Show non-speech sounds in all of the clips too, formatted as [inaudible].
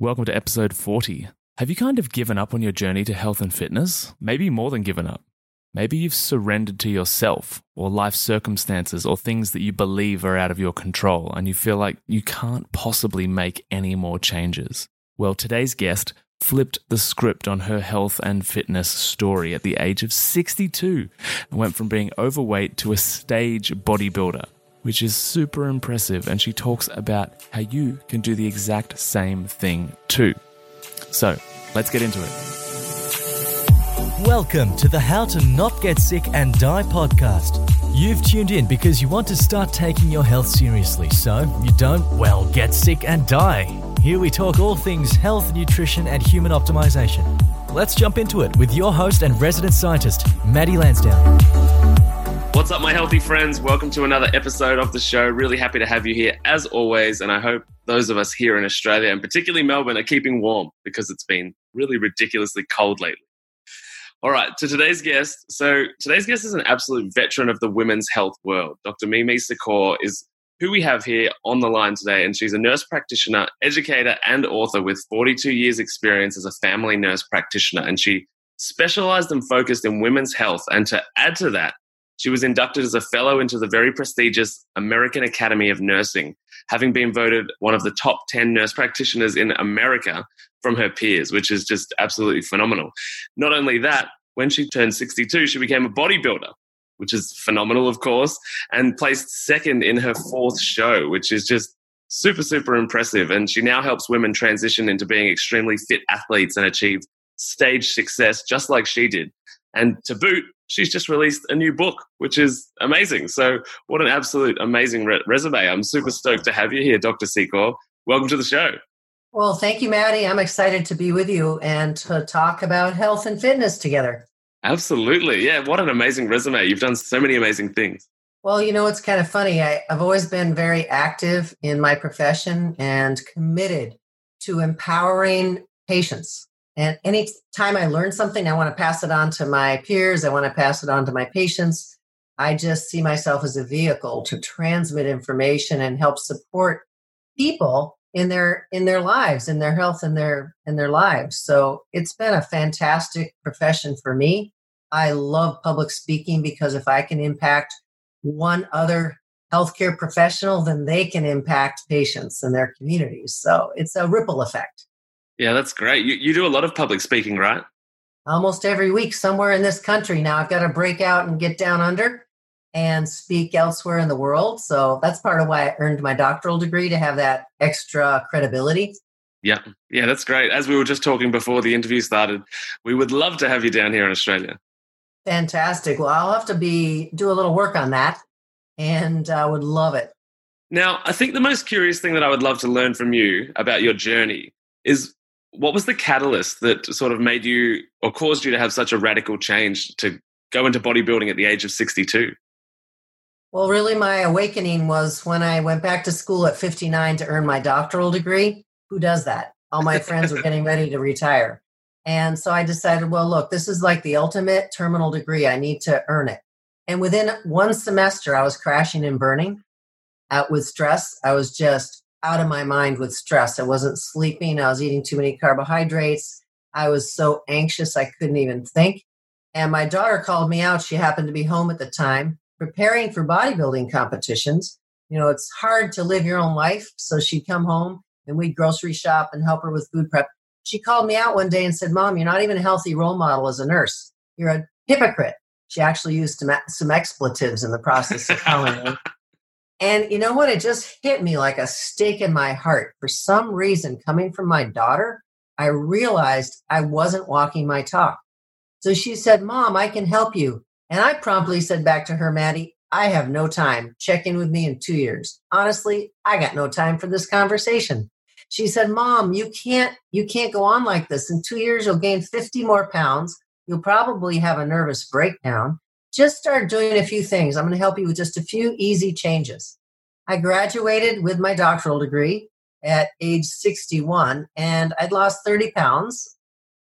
Welcome to episode 40. Have you kind of given up on your journey to health and fitness? Maybe more than given up. Maybe you've surrendered to yourself or life circumstances or things that you believe are out of your control and you feel like you can't possibly make any more changes. Well, today's guest flipped the script on her health and fitness story at the age of 62 and went from being overweight to a stage bodybuilder which is super impressive. And she talks about how you can do the exact same thing too. So let's get into it. Welcome to the How to Not Get Sick and Die podcast. You've tuned in because you want to start taking your health seriously so you don't, well, get sick and die. Here we talk all things health, nutrition, and human optimization. Let's jump into it with your host and resident scientist, Maddie Lansdowne. What's up, my healthy friends? Welcome to another episode of the show. Really happy to have you here as always. And I hope those of us here in Australia and particularly Melbourne are keeping warm because it's been really ridiculously cold lately. All right, to today's guest. So, today's guest is an absolute veteran of the women's health world. Dr. Mimi Secor is who we have here on the line today. And she's a nurse practitioner, educator, and author with 42 years' experience as a family nurse practitioner. And she specialized and focused in women's health. And to add to that, she was inducted as a fellow into the very prestigious American Academy of Nursing, having been voted one of the top 10 nurse practitioners in America from her peers, which is just absolutely phenomenal. Not only that, when she turned 62, she became a bodybuilder, which is phenomenal, of course, and placed second in her fourth show, which is just super, super impressive. And she now helps women transition into being extremely fit athletes and achieve stage success just like she did. And to boot, she's just released a new book, which is amazing. So, what an absolute amazing re- resume. I'm super stoked to have you here, Dr. Secor. Welcome to the show. Well, thank you, Maddie. I'm excited to be with you and to talk about health and fitness together. Absolutely. Yeah. What an amazing resume. You've done so many amazing things. Well, you know, it's kind of funny. I, I've always been very active in my profession and committed to empowering patients and anytime I learn something, I want to pass it on to my peers. I want to pass it on to my patients. I just see myself as a vehicle to transmit information and help support people in their in their lives, in their health, in their in their lives. So it's been a fantastic profession for me. I love public speaking because if I can impact one other healthcare professional, then they can impact patients and their communities. So it's a ripple effect. Yeah, that's great. You, you do a lot of public speaking, right? Almost every week, somewhere in this country. Now I've got to break out and get down under and speak elsewhere in the world. So that's part of why I earned my doctoral degree to have that extra credibility. Yeah, yeah, that's great. As we were just talking before the interview started, we would love to have you down here in Australia. Fantastic. Well, I'll have to be do a little work on that, and I would love it. Now, I think the most curious thing that I would love to learn from you about your journey is what was the catalyst that sort of made you or caused you to have such a radical change to go into bodybuilding at the age of 62? Well, really, my awakening was when I went back to school at 59 to earn my doctoral degree. Who does that? All my friends were getting ready to retire. And so I decided, well, look, this is like the ultimate terminal degree. I need to earn it. And within one semester, I was crashing and burning out with stress. I was just out of my mind with stress. I wasn't sleeping. I was eating too many carbohydrates. I was so anxious I couldn't even think. And my daughter called me out. She happened to be home at the time, preparing for bodybuilding competitions. You know, it's hard to live your own life. So she'd come home and we'd grocery shop and help her with food prep. She called me out one day and said, Mom, you're not even a healthy role model as a nurse. You're a hypocrite. She actually used some, some expletives in the process of calling me. [laughs] And you know what? It just hit me like a stake in my heart. For some reason, coming from my daughter, I realized I wasn't walking my talk. So she said, Mom, I can help you. And I promptly said back to her, Maddie, I have no time. Check in with me in two years. Honestly, I got no time for this conversation. She said, Mom, you can't, you can't go on like this. In two years, you'll gain 50 more pounds. You'll probably have a nervous breakdown just start doing a few things. I'm going to help you with just a few easy changes. I graduated with my doctoral degree at age 61 and I'd lost 30 pounds,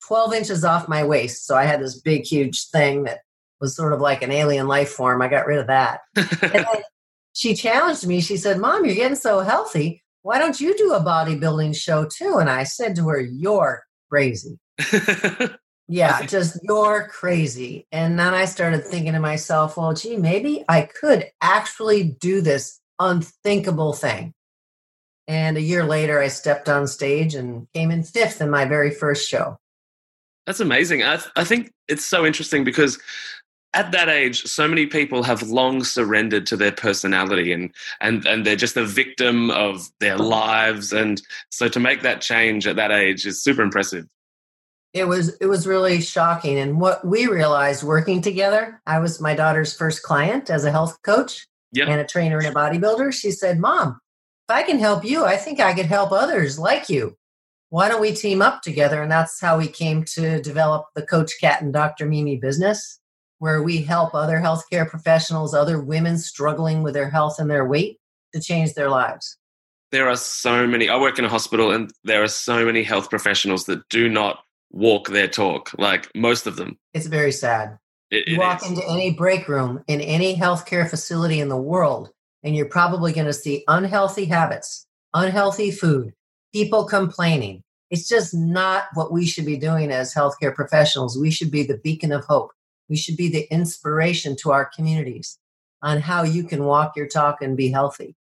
12 inches off my waist. So I had this big, huge thing that was sort of like an alien life form. I got rid of that. [laughs] and she challenged me. She said, Mom, you're getting so healthy. why don't you do a bodybuilding show too? And I said to her, You're crazy. [laughs] yeah, just you're crazy. And then I started thinking to myself, Well, gee, maybe I could actually do this unthinkable thing. And a year later, I stepped on stage and came in fifth in my very first show. That's amazing. I, th- I think it's so interesting because at that age, so many people have long surrendered to their personality and, and, and they're just a victim of their lives. And so to make that change at that age is super impressive. It was it was really shocking. And what we realized working together, I was my daughter's first client as a health coach yep. and a trainer and a bodybuilder. She said, Mom, if I can help you, I think I could help others like you. Why don't we team up together? And that's how we came to develop the Coach Cat and Dr. Mimi business where we help other healthcare professionals, other women struggling with their health and their weight to change their lives. There are so many, I work in a hospital and there are so many health professionals that do not walk their talk, like most of them. It's very sad. It, you it walk is. into any break room in any healthcare facility in the world, and you're probably going to see unhealthy habits, unhealthy food, people complaining. It's just not what we should be doing as healthcare professionals. We should be the beacon of hope. We should be the inspiration to our communities on how you can walk your talk and be healthy.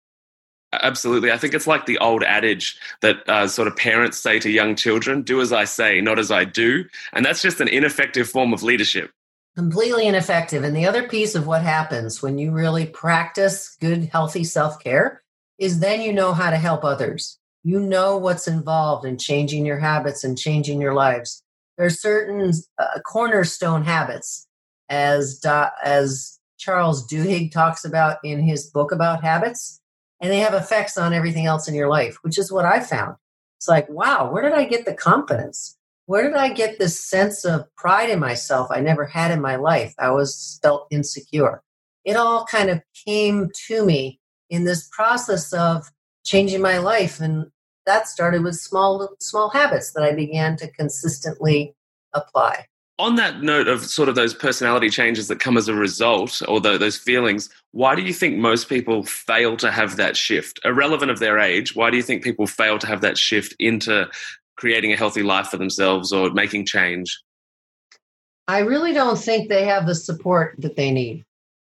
Absolutely. I think it's like the old adage that uh, sort of parents say to young children do as I say, not as I do. And that's just an ineffective form of leadership. Completely ineffective. And the other piece of what happens when you really practice good, healthy self care is then you know how to help others. You know what's involved in changing your habits and changing your lives. There are certain uh, cornerstone habits as as Charles Duhigg talks about in his book about habits, and they have effects on everything else in your life, which is what I found. It's like, wow, where did I get the confidence? Where did I get this sense of pride in myself I never had in my life? I was felt insecure. It all kind of came to me in this process of changing my life and that started with small small habits that I began to consistently apply on that note of sort of those personality changes that come as a result or the, those feelings why do you think most people fail to have that shift? Irrelevant of their age why do you think people fail to have that shift into creating a healthy life for themselves or making change? I really don't think they have the support that they need.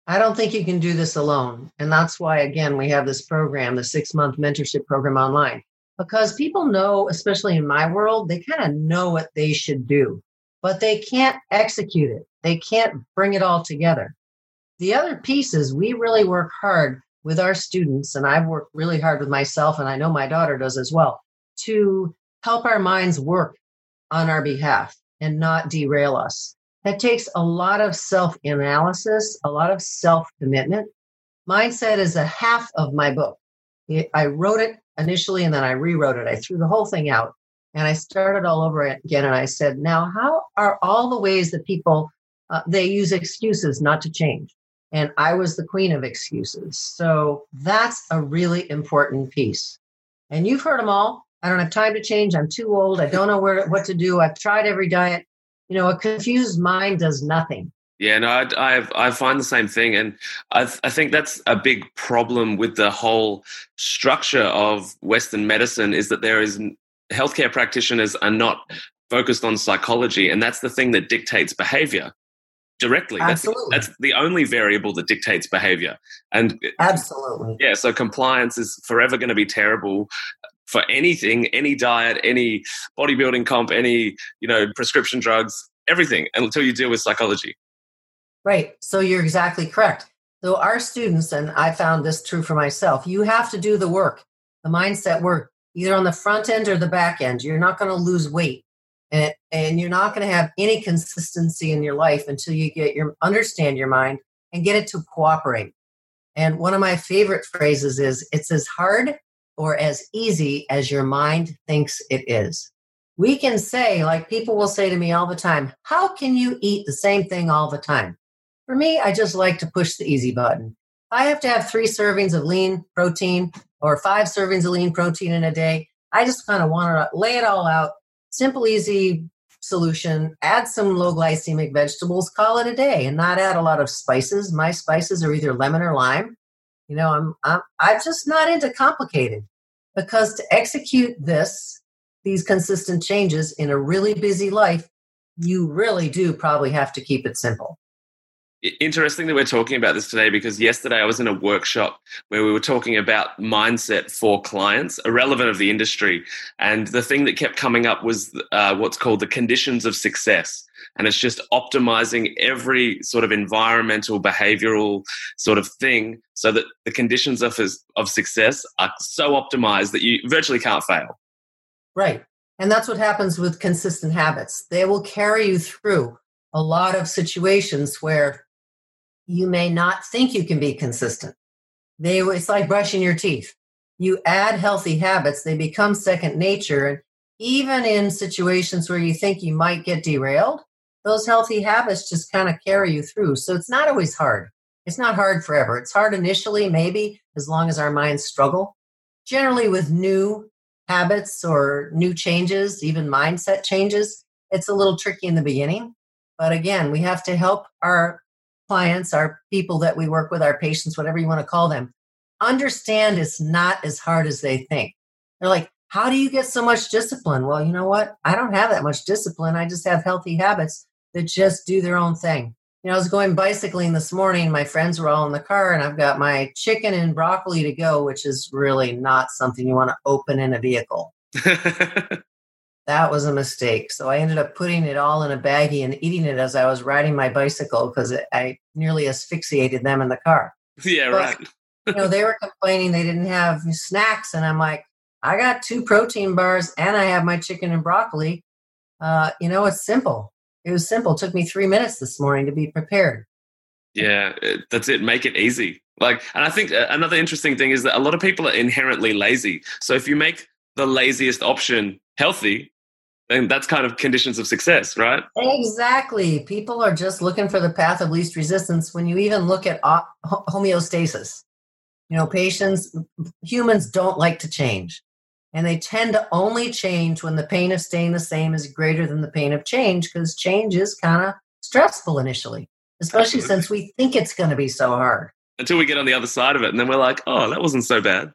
I don't think you can do this alone. And that's why again we have this program the six month mentorship program online. Because people know especially in my world they kind of know what they should do but they can't execute it. They can't bring it all together. The other piece is we really work hard with our students, and I've worked really hard with myself, and I know my daughter does as well, to help our minds work on our behalf and not derail us. That takes a lot of self analysis, a lot of self commitment. Mindset is a half of my book. I wrote it initially and then I rewrote it. I threw the whole thing out and I started all over again. And I said, now, how are all the ways that people, uh, they use excuses not to change? And I was the queen of excuses. So that's a really important piece. And you've heard them all. I don't have time to change. I'm too old. I don't know where what to do. I've tried every diet. You know, a confused mind does nothing. Yeah, no, I, I, I find the same thing, and I, I think that's a big problem with the whole structure of Western medicine is that there is healthcare practitioners are not focused on psychology, and that's the thing that dictates behavior directly. Absolutely. That's, that's the only variable that dictates behavior. And absolutely, yeah. So compliance is forever going to be terrible for anything, any diet, any bodybuilding comp, any you know prescription drugs, everything, until you deal with psychology. Right. So you're exactly correct. So our students, and I found this true for myself, you have to do the work, the mindset work either on the front end or the back end. You're not going to lose weight. And, and you're not going to have any consistency in your life until you get your understand your mind and get it to cooperate. And one of my favorite phrases is it's as hard or as easy as your mind thinks it is. We can say, like people will say to me all the time, how can you eat the same thing all the time? For me, I just like to push the easy button. I have to have three servings of lean protein or five servings of lean protein in a day. I just kind of want to lay it all out. Simple, easy solution. Add some low glycemic vegetables, call it a day, and not add a lot of spices. My spices are either lemon or lime. You know, I'm I'm I'm just not into complicated. Because to execute this, these consistent changes in a really busy life, you really do probably have to keep it simple. Interesting that we're talking about this today because yesterday I was in a workshop where we were talking about mindset for clients, irrelevant of the industry. And the thing that kept coming up was uh, what's called the conditions of success. And it's just optimizing every sort of environmental, behavioral sort of thing so that the conditions of, of success are so optimized that you virtually can't fail. Right. And that's what happens with consistent habits. They will carry you through a lot of situations where you may not think you can be consistent. They, it's like brushing your teeth. You add healthy habits, they become second nature. And even in situations where you think you might get derailed, those healthy habits just kind of carry you through. So it's not always hard. It's not hard forever. It's hard initially, maybe, as long as our minds struggle. Generally, with new habits or new changes, even mindset changes, it's a little tricky in the beginning. But again, we have to help our clients, our people that we work with, our patients, whatever you want to call them, understand it's not as hard as they think. They're like, how do you get so much discipline? Well, you know what? I don't have that much discipline. I just have healthy habits that just do their own thing. You know, I was going bicycling this morning. My friends were all in the car, and I've got my chicken and broccoli to go, which is really not something you want to open in a vehicle. [laughs] that was a mistake. So I ended up putting it all in a baggie and eating it as I was riding my bicycle because I nearly asphyxiated them in the car. Yeah, but, right. you know, they were complaining they didn't have snacks, and I'm like, I got two protein bars and I have my chicken and broccoli. Uh, you know, it's simple. It was simple. It took me three minutes this morning to be prepared. Yeah, that's it. Make it easy. Like, and I think uh, another interesting thing is that a lot of people are inherently lazy. So if you make the laziest option healthy, and that's kind of conditions of success, right? Exactly. People are just looking for the path of least resistance. When you even look at homeostasis, you know, patients, humans don't like to change. And they tend to only change when the pain of staying the same is greater than the pain of change because change is kind of stressful initially, especially Absolutely. since we think it's going to be so hard. Until we get on the other side of it. And then we're like, oh, that wasn't so bad.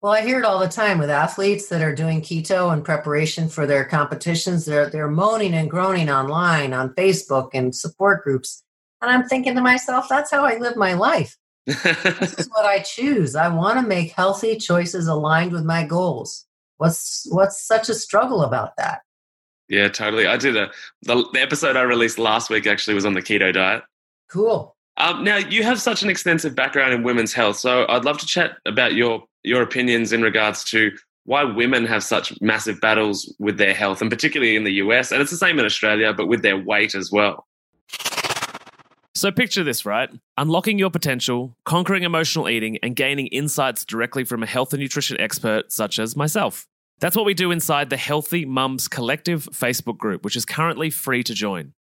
Well, I hear it all the time with athletes that are doing keto in preparation for their competitions. They're they're moaning and groaning online on Facebook and support groups. And I'm thinking to myself, that's how I live my life. this is [laughs] what I choose. I want to make healthy choices aligned with my goals. What's what's such a struggle about that? Yeah, totally. I did a the, the episode I released last week actually was on the keto diet. Cool. Um, now you have such an extensive background in women's health, so I'd love to chat about your your opinions in regards to why women have such massive battles with their health, and particularly in the US, and it's the same in Australia, but with their weight as well. So picture this, right? Unlocking your potential, conquering emotional eating, and gaining insights directly from a health and nutrition expert such as myself. That's what we do inside the Healthy Mums Collective Facebook group, which is currently free to join.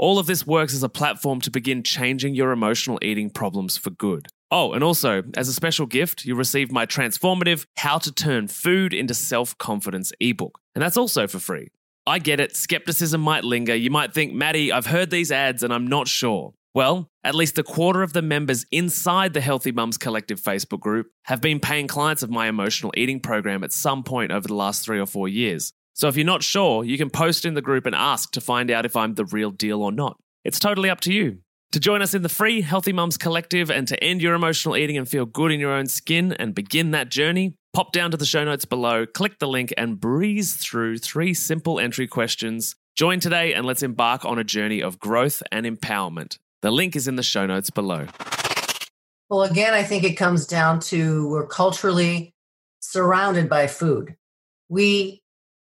All of this works as a platform to begin changing your emotional eating problems for good. Oh, and also, as a special gift, you'll receive my transformative How to Turn Food into Self Confidence ebook. And that's also for free. I get it, skepticism might linger. You might think, Maddie, I've heard these ads and I'm not sure. Well, at least a quarter of the members inside the Healthy Mums Collective Facebook group have been paying clients of my emotional eating program at some point over the last three or four years. So if you're not sure, you can post in the group and ask to find out if I'm the real deal or not. It's totally up to you. To join us in the free Healthy Mums Collective and to end your emotional eating and feel good in your own skin and begin that journey, pop down to the show notes below, click the link, and breeze through three simple entry questions. Join today and let's embark on a journey of growth and empowerment. The link is in the show notes below. Well, again, I think it comes down to we're culturally surrounded by food. We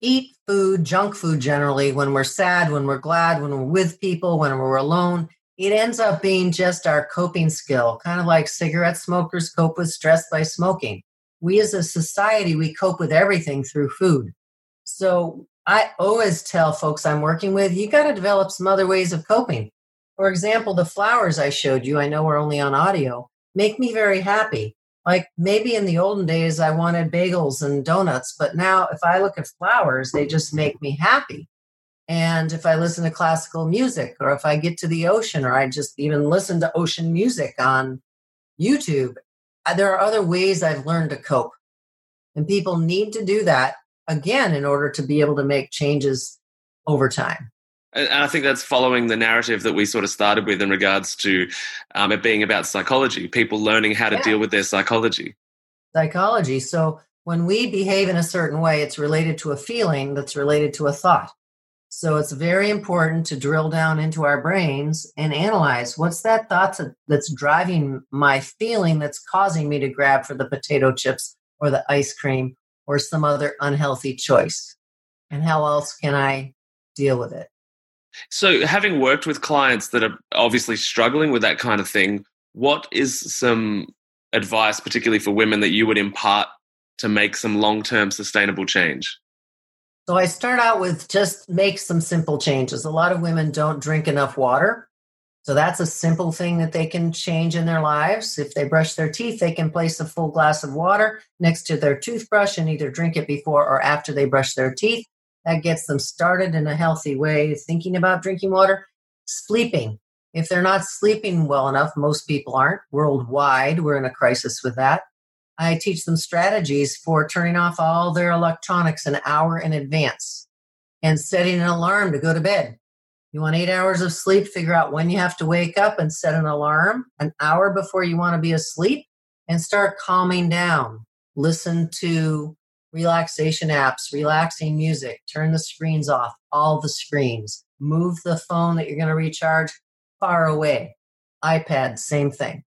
eat food, junk food generally, when we're sad, when we're glad, when we're with people, when we're alone it ends up being just our coping skill, kind of like cigarette smokers cope with stress by smoking. We as a society, we cope with everything through food. So I always tell folks I'm working with, you got to develop some other ways of coping. For example, the flowers I showed you, I know we're only on audio, make me very happy. Like maybe in the olden days, I wanted bagels and donuts, but now if I look at flowers, they just make me happy. And if I listen to classical music, or if I get to the ocean, or I just even listen to ocean music on YouTube, uh, there are other ways I've learned to cope. And people need to do that again in order to be able to make changes over time. And I think that's following the narrative that we sort of started with in regards to um, it being about psychology, people learning how to yeah. deal with their psychology. Psychology. So when we behave in a certain way, it's related to a feeling that's related to a thought. So it's very important to drill down into our brains and analyze what's that thought that's driving my feeling that's causing me to grab for the potato chips or the ice cream or some other unhealthy choice. And how else can I deal with it? So, having worked with clients that are obviously struggling with that kind of thing, what is some advice, particularly for women, that you would impart to make some long term sustainable change? So, I start out with just make some simple changes. A lot of women don't drink enough water. So, that's a simple thing that they can change in their lives. If they brush their teeth, they can place a full glass of water next to their toothbrush and either drink it before or after they brush their teeth. That gets them started in a healthy way, thinking about drinking water. Sleeping. If they're not sleeping well enough, most people aren't worldwide. We're in a crisis with that. I teach them strategies for turning off all their electronics an hour in advance and setting an alarm to go to bed. You want eight hours of sleep, figure out when you have to wake up and set an alarm an hour before you want to be asleep and start calming down. Listen to relaxation apps, relaxing music, turn the screens off, all the screens, move the phone that you're going to recharge far away. iPad, same thing.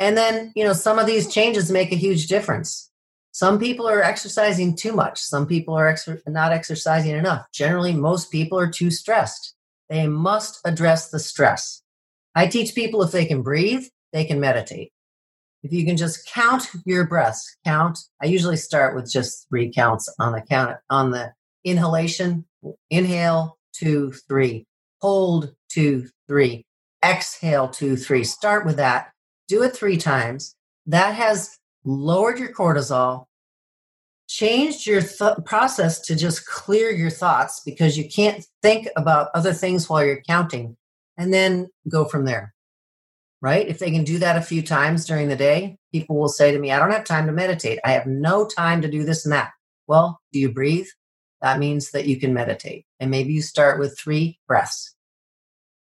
And then, you know, some of these changes make a huge difference. Some people are exercising too much. Some people are ex- not exercising enough. Generally, most people are too stressed. They must address the stress. I teach people if they can breathe, they can meditate if you can just count your breaths, count. I usually start with just three counts on the count on the inhalation. Inhale, two, three. Hold, two, three. Exhale, two, three. Start with that. Do it three times. That has lowered your cortisol, changed your th- process to just clear your thoughts because you can't think about other things while you're counting, and then go from there right? If they can do that a few times during the day, people will say to me, I don't have time to meditate. I have no time to do this and that. Well, do you breathe? That means that you can meditate. And maybe you start with three breaths.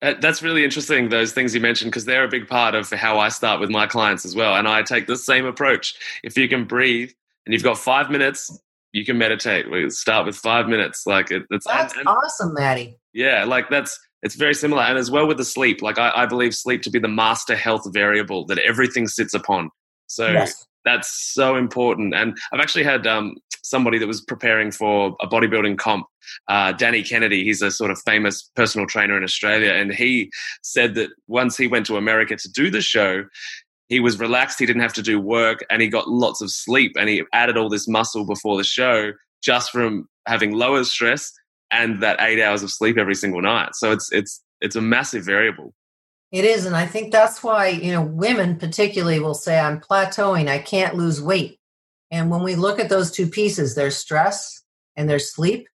Uh, that's really interesting, those things you mentioned, because they're a big part of how I start with my clients as well. And I take the same approach. If you can breathe and you've got five minutes, you can meditate. We start with five minutes. Like it, it's that's and, and, awesome, Maddie. Yeah, like that's it's very similar. And as well with the sleep, like I, I believe sleep to be the master health variable that everything sits upon. So yes. that's so important. And I've actually had um, somebody that was preparing for a bodybuilding comp, uh, Danny Kennedy. He's a sort of famous personal trainer in Australia. And he said that once he went to America to do the show, he was relaxed. He didn't have to do work and he got lots of sleep. And he added all this muscle before the show just from having lower stress and that eight hours of sleep every single night. So it's it's it's a massive variable. It is, and I think that's why you know women particularly will say, "I'm plateauing. I can't lose weight." And when we look at those two pieces, their stress and their sleep,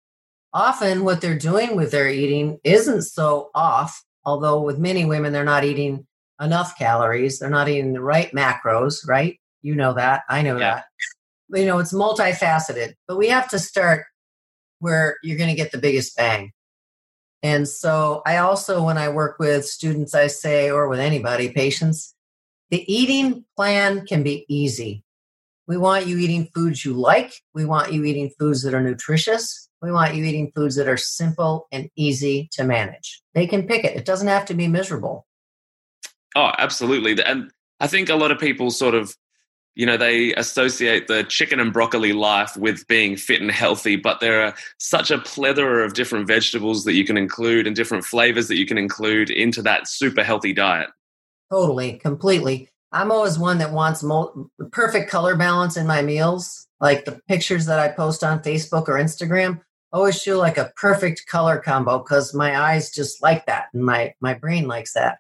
often what they're doing with their eating isn't so off. Although with many women, they're not eating enough calories. They're not eating the right macros. Right? You know that. I know yeah. that. You know, it's multifaceted, but we have to start where you're going to get the biggest bang. And so I also, when I work with students, I say, or with anybody, patients, the eating plan can be easy. We want you eating foods you like. We want you eating foods that are nutritious. We want you eating foods that are simple and easy to manage. They can pick it. It doesn't have to be miserable. Oh, absolutely. And I think a lot of people sort of you know they associate the chicken and broccoli life with being fit and healthy but there are such a plethora of different vegetables that you can include and different flavors that you can include into that super healthy diet totally completely i'm always one that wants mo- perfect color balance in my meals like the pictures that i post on facebook or instagram always feel like a perfect color combo because my eyes just like that and my my brain likes that.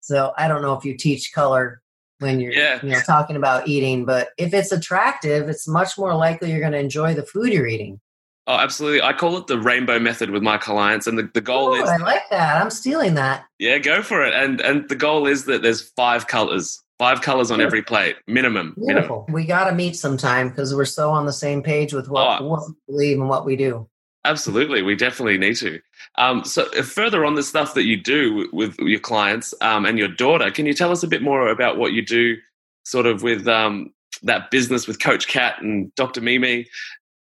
So I don't know if you teach color when you're Yeah. you know talking about eating, but if it's attractive, it's much more likely you're going to enjoy the food you're eating. Oh, absolutely. I call it the rainbow method with my clients, and the, the goal Ooh, is I like that. I'm stealing that. yeah, go for it. And and the goal is that there's five colors, five colors on every plate, minimum. minimum. Beautiful. We got to meet sometime because we're so on the same page with what, Oh. what we believe and what we do. Absolutely, we definitely need to. Um, so, uh, further on the stuff that you do with your clients um, and your daughter, can you tell us a bit more about what you do, sort of with um, that business with Coach Cat and Dr. Mimi,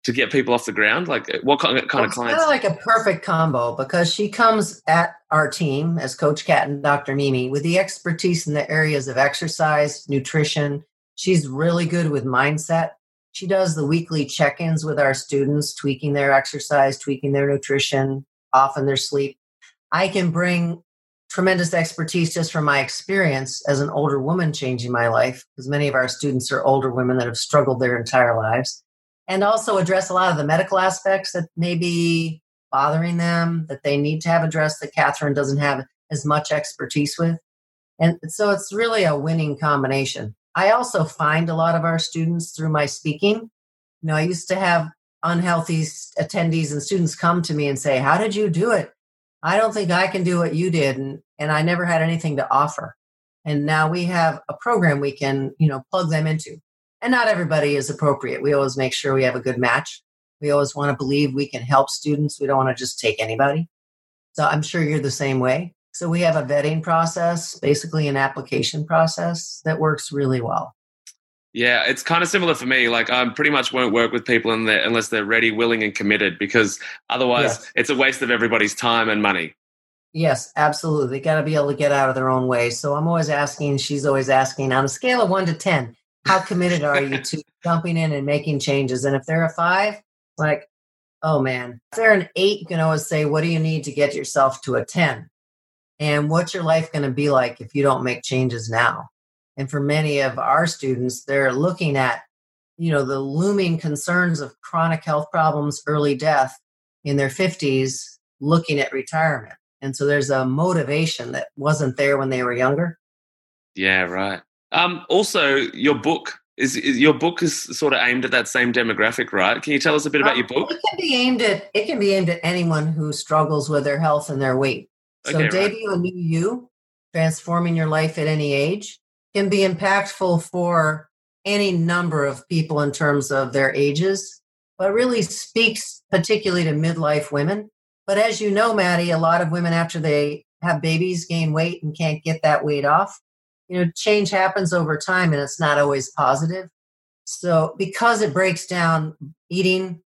to get people off the ground? Like, uh, what kind of, kind of clients? kind of like a perfect combo because she comes at our team as Coach Cat and Dr. Mimi with the expertise in the areas of exercise, nutrition. She's really good with mindset. She does the weekly check ins with our students, tweaking their exercise, tweaking their nutrition, often their sleep. I can bring tremendous expertise just from my experience as an older woman changing my life, because many of our students are older women that have struggled their entire lives and also address a lot of the medical aspects that may be bothering them that they need to have addressed that Catherine doesn't have as much expertise with. And so it's really a winning combination. I also find a lot of our students through my speaking. You know, I used to have unhealthy attendees and students come to me and say, How did you do it? I don't think I can do what you did. And, and I never had anything to offer. And now we have a program we can, you know, plug them into and not everybody is appropriate. We always make sure we have a good match. We always want to believe we can help students. We don't want to just take anybody. So I'm sure you're the same way. So we have a vetting process, basically an application process that works really well. Yeah, it's kind of similar for me. Like, I pretty much won't work with people in there unless they're ready, willing, and committed, because otherwise, Yes. it's a waste of everybody's time and money. Yes, absolutely. They got to be able to get out of their own way. So I'm always asking, she's always asking on a scale of one to 10, how committed are you to [laughs] jumping in and making changes? And if they're a five, like, oh man, if they're an eight, you can always say, what do you need to get yourself to a 10? And what's your life going to be like if you don't make changes now? And for many of our students, they're looking at, you know, the looming concerns of chronic health problems, early death in their 50s, looking at retirement. And so there's a motivation that wasn't there when they were younger. Yeah, right. Um, also, your book is, is your book is sort of aimed at that same demographic, right? Can you tell us a bit about your Um, book? It can be aimed at it can be aimed at anyone who struggles with their health and their weight. So Okay, right. debut a new you, transforming your life at any age, can be impactful for any number of people in terms of their ages, but really speaks particularly to midlife women. But as you know, Maddie, a lot of women after they have babies gain weight and can't get that weight off. You know, change happens over time and it's not always positive. So, because it breaks down eating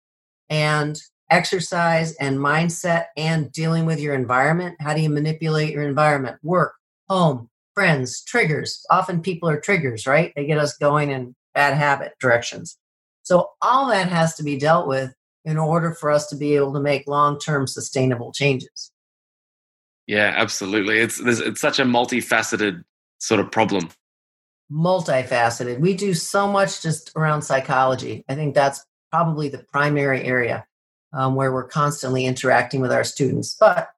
and exercise and mindset and dealing with your environment, how do you manipulate your environment? Work, home, friends, triggers. Often people are triggers, right? They get us going in bad habit directions. So, all that has to be dealt with in order for us to be able to make long term sustainable changes. Yeah, absolutely. It's it's such a multifaceted sort of problem. multifaceted. We do so much just around psychology. I think that's probably the primary area um, where we're constantly interacting with our students. But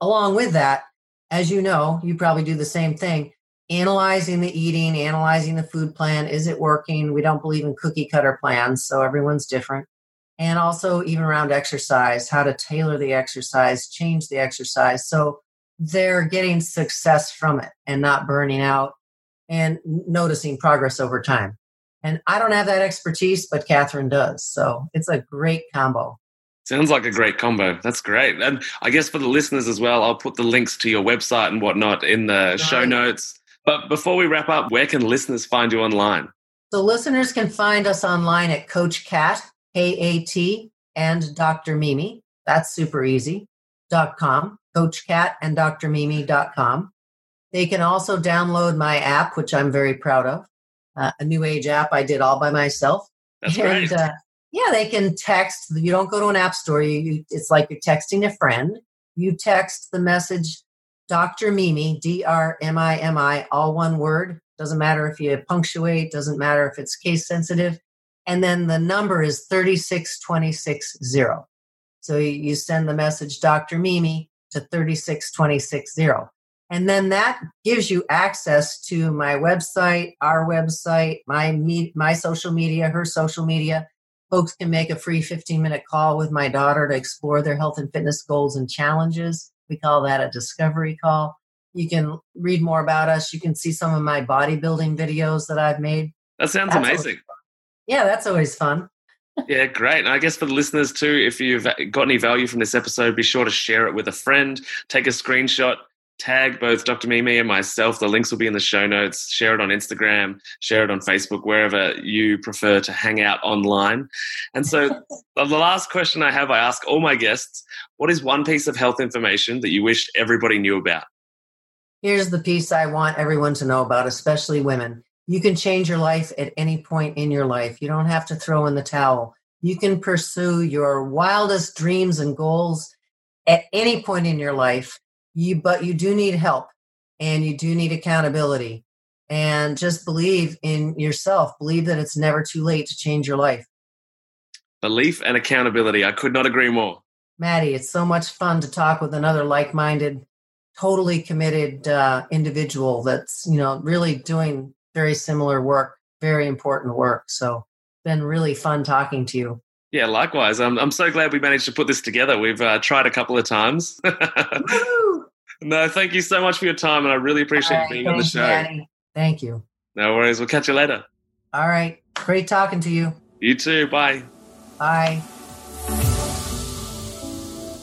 along with that, as you know, you probably do the same thing. Analyzing the eating, analyzing the food plan. Is it working? We don't believe in cookie cutter plans, so everyone's different. And also, even around exercise, how to tailor the exercise, change the exercise. So they're getting success from it and not burning out and noticing progress over time. And I don't have that expertise, but Catherine does. So it's a great combo. Sounds like a great combo. That's great. And I guess for the listeners as well, I'll put the links to your website and whatnot in the show notes. But before we wrap up, where can listeners find you online? So listeners can find us online at Coach Cat, K A T, and Dr. Mimi. That's super easy. Dot com, Coach Cat and Dr. Mimi.com. They can also download my app, which I'm very proud of, uh, a new age app I did all by myself. That's great. Uh, yeah, they can text. You don't go to an app store. You, it's like you're texting a friend. You text the message, Dr. Mimi, D R M I M I, all one word. Doesn't matter if you punctuate. Doesn't matter if it's case sensitive. And then the number is thirty six twenty six zero. So you send the message Dr. Mimi to 36260. And then that gives you access to my website, our website, my me- my social media, her social media. Folks can make a free 15 minute call with my daughter to explore their health and fitness goals and challenges. We call that a discovery call. You can read more about us. You can see some of my bodybuilding videos that I've made. That sounds That's amazing. Yeah, that's always fun. Yeah, great. And I guess for the listeners too, if you've got any value from this episode, be sure to share it with a friend, take a screenshot, tag both Dr. Mimi and myself. The links will be in the show notes. Share it on Instagram, share it on Facebook, wherever you prefer to hang out online. And so [laughs] the last question I have, I ask all my guests, what is one piece of health information that you wish everybody knew about? Here's the piece I want everyone to know about, especially women. You can change your life at any point in your life. You don't have to throw in the towel. You can pursue your wildest dreams and goals at any point in your life. You, but you do need help and you do need accountability. And just believe in yourself. Believe that it's never too late to change your life. Belief and accountability. I could not agree more. Maddie, it's so much fun to talk with another like minded, totally committed uh, individual that's, you know, really doing very similar work, very important work. So been really fun talking to you. Yeah, likewise. I'm, I'm so glad we managed to put this together. We've uh, tried a couple of times. [laughs] no, thank you so much for your time, and I really appreciate right, being on the show. Thank you. No worries. We'll catch you later. All right. Great talking to you. You too. Bye. Bye.